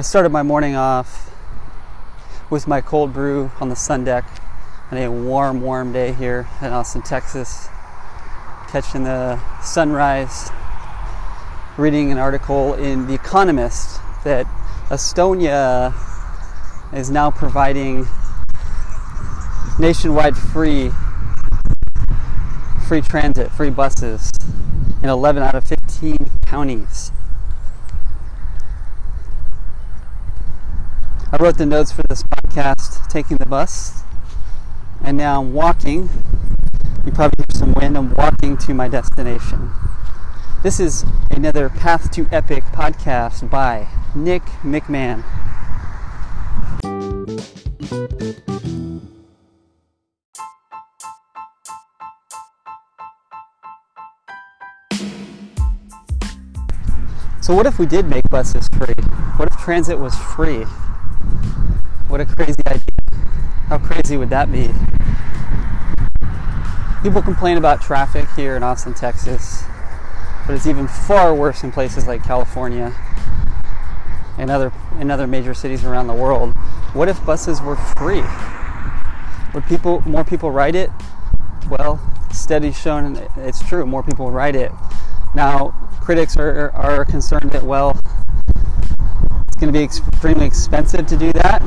I started my morning off with my cold brew on the sun deck on a warm, warm day here in Austin, Texas, catching the sunrise, reading an article in The Economist that Estonia is now providing nationwide free free transit, free buses in 11 out of 15 counties. Wrote the notes for this podcast taking the bus, and now I'm walking. You probably hear some wind. I'm walking to my destination. This is another Path to Epic podcast by Nick McMahon. So, what if we did make buses free? What if transit was free? What a crazy idea. How crazy would that be? People complain about traffic here in Austin, Texas, but it's even far worse in places like California and other, in other major cities around the world. What if buses were free? Would people, more people ride it? Well, studies shown it's true. More people ride it. Now, critics are, are concerned that well, going to be extremely expensive to do that.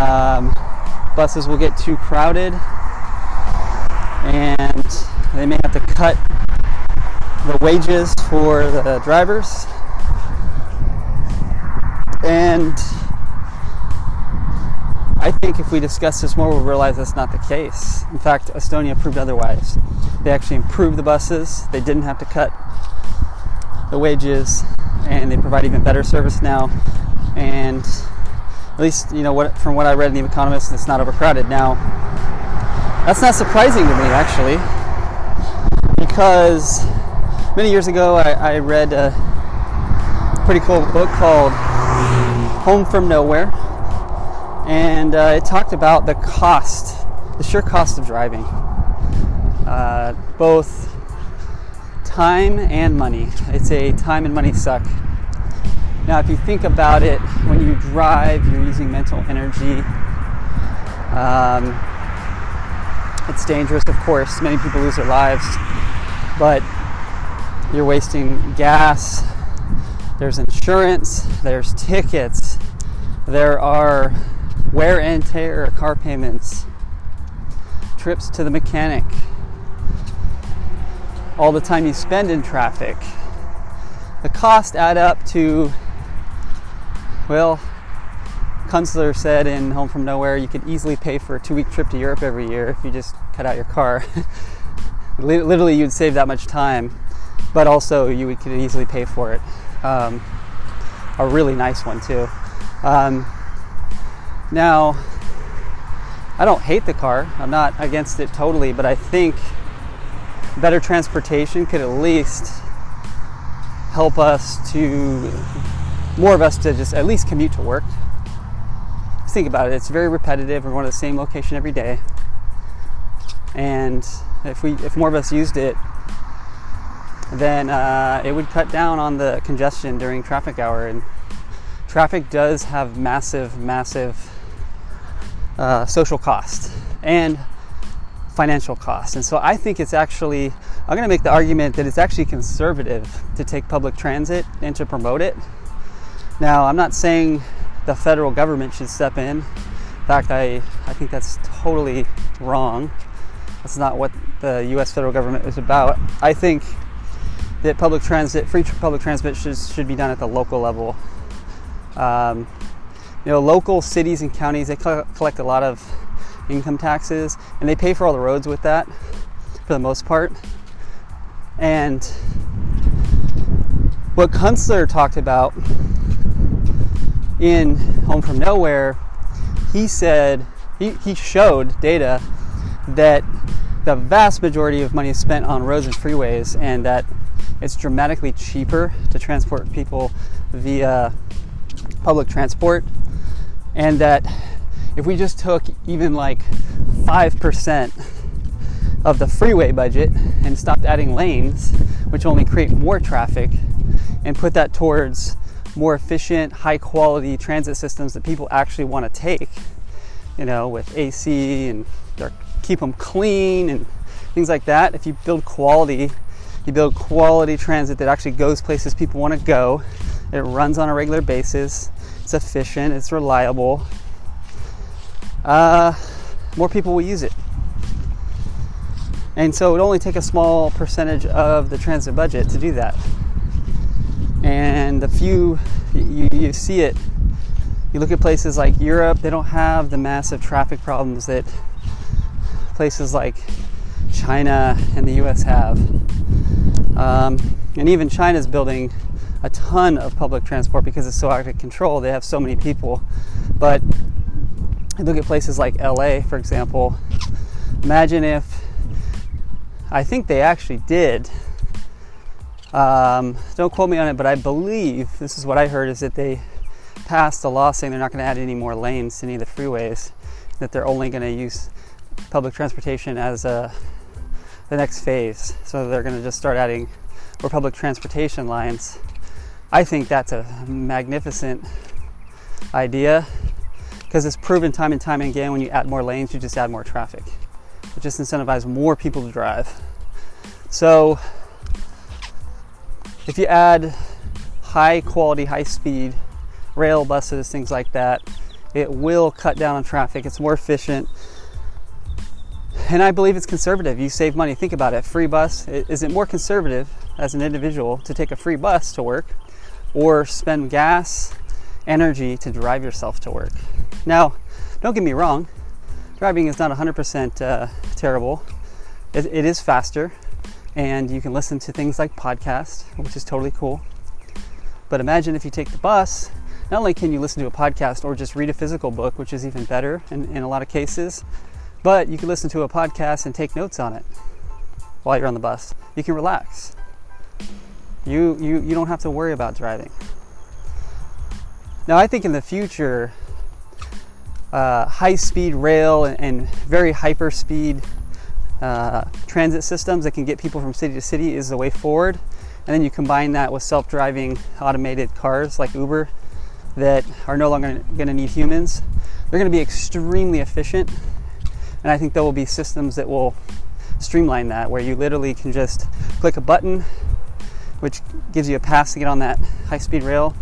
Um, buses will get too crowded, and they may have to cut the wages for the drivers. And I think if we discuss this more, we'll realize that's not the case. In fact, Estonia proved otherwise. They actually improved the buses, they didn't have to cut the wages, and they provide even better service now. And at least, you know, what, from what I read in The Economist, it's not overcrowded. Now, that's not surprising to me, actually, because many years ago I, I read a pretty cool book called Home from Nowhere and uh, it talked about the cost, the sheer cost of driving, uh, both time and money. It's a time and money suck. Now, if you think about it, when you drive, you're using mental energy. Um, it's dangerous, of course. Many people lose their lives, but you're wasting gas. There's insurance. There's tickets. There are wear and tear, car payments, trips to the mechanic, all the time you spend in traffic. The costs add up to, well, Kunstler said in Home from Nowhere, you could easily pay for a two week trip to Europe every year if you just cut out your car. Literally, you'd save that much time, but also you could easily pay for it. Um, a really nice one, too. Um, now, I don't hate the car. I'm not against it totally, but I think better transportation could at least help us to more of us to just at least commute to work. Think about it. It's very repetitive. We're going to the same location every day. And if we if more of us used it, then uh, it would cut down on the congestion during traffic hour. And traffic does have massive, massive uh, social cost and financial cost. And so I think it's actually, I'm going to make the argument that it's actually conservative to take public transit and to promote it. Now, I'm not saying the federal government should step in. In fact, I, I think that's totally wrong. That's not what the US federal government is about. I think that public transit, free public transit should, should be done at the local level. Um, you know, local cities and counties they collect a lot of income taxes and they pay for all the roads with that for the most part. And what Kunstler talked about in Home from Nowhere, he said he, he showed data that the vast majority of money is spent on roads and freeways and that it's dramatically cheaper to transport people via public transport and that if we just took even like 5% of the freeway budget and stopped adding lanes, which only create more traffic, and put that towards more efficient, high quality transit systems that people actually want to take, you know, with AC and keep them clean and things like that. If you build quality, you build quality transit that actually goes places people want to go. It runs on a regular basis. It's efficient. It's reliable. Uh, more people will use it. And so it would only take a small percentage of the transit budget to do that. And a few, you, you see it. You look at places like Europe, they don't have the massive traffic problems that places like China and the US have. Um, and even China's building a ton of public transport because it's so out of control. They have so many people. But look at places like LA, for example. Imagine if, I think they actually did. Um, don't quote me on it, but I believe this is what I heard is that they passed a law saying they're not going to add any more lanes to any of the freeways, that they're only going to use public transportation as a, the next phase. So they're going to just start adding more public transportation lines. I think that's a magnificent idea because it's proven time and time again when you add more lanes, you just add more traffic. It just incentivizes more people to drive. So if you add high quality, high speed rail buses, things like that, it will cut down on traffic. It's more efficient. And I believe it's conservative. You save money. Think about it. Free bus. Is it more conservative as an individual to take a free bus to work or spend gas, energy to drive yourself to work? Now, don't get me wrong. Driving is not 100% uh, terrible. It, it is faster, and you can listen to things like podcasts, which is totally cool. But imagine if you take the bus, not only can you listen to a podcast or just read a physical book, which is even better in, in a lot of cases, but you can listen to a podcast and take notes on it while you're on the bus. You can relax. You, you, you don't have to worry about driving. Now, I think in the future, uh, high speed rail and, and very hyper speed uh, transit systems that can get people from city to city is the way forward. And then you combine that with self driving automated cars like Uber that are no longer going to need humans. They're going to be extremely efficient and I think there will be systems that will streamline that, where you literally can just click a button, which gives you a pass to get on that high speed rail,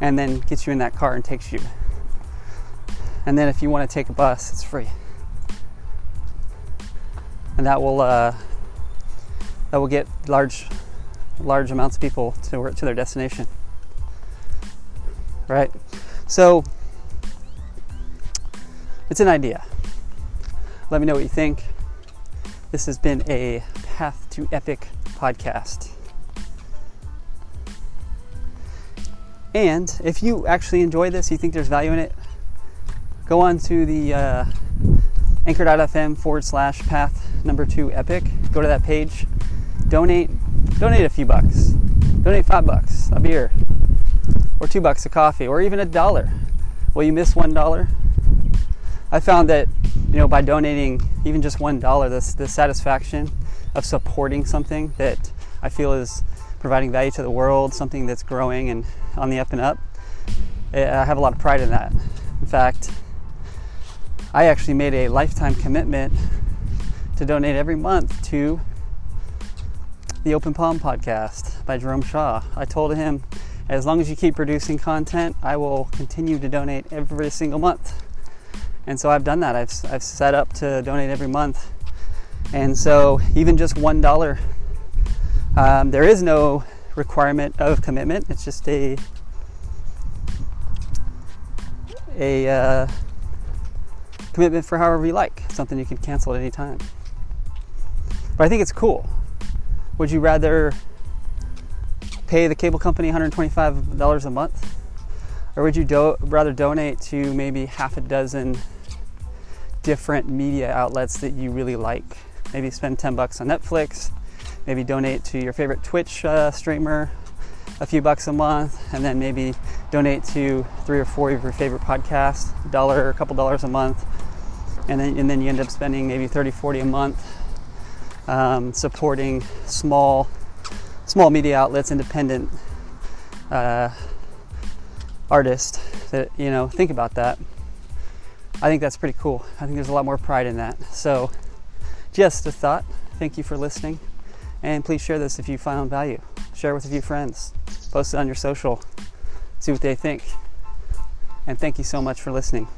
and then gets you in that car and takes you. And then if you want to take a bus, it's free. And that will uh, that will get large large amounts of people to to their destination. Right? So it's an idea. Let me know what you think. This has been a Path to Epic podcast. And if you actually enjoy this, you think there's value in it, go on to the uh, anchor.fm forward slash path number two epic. Go to that page, donate, donate a few bucks, donate five bucks a beer, or two bucks a coffee, or even a dollar. Will you miss one dollar? I found that you know by donating even just one dollar, the, the satisfaction of supporting something that I feel is providing value to the world, something that's growing and on the up and up. Eh, I have a lot of pride in that. In fact, I actually made a lifetime commitment to donate every month to the Open Palm podcast by Jerome Shaw. I told him, as long as you keep producing content, I will continue to donate every single month. And so I've done that. I've, I've set up to donate every month. And so even just $1, um, there is no requirement of commitment. It's just a a uh, commitment for however you like. Something you can cancel at any time. But I think it's cool. Would you rather pay the cable company $125 a month? Or would you do- rather donate to maybe half a dozen different media outlets that you really like. Maybe spend 10 bucks on Netflix, maybe donate to your favorite Twitch uh, streamer a few bucks a month, and then maybe donate to three or four of your favorite podcasts, a dollar or a couple dollars a month, and then, and then you end up spending maybe 30, 40 a month um, supporting small, small media outlets, independent uh, artist that you know think about that. I think that's pretty cool. I think there's a lot more pride in that. So, just a thought. Thank you for listening, and please share this if you found value. Share it with a few friends. Post it on your social. See what they think. And thank you so much for listening.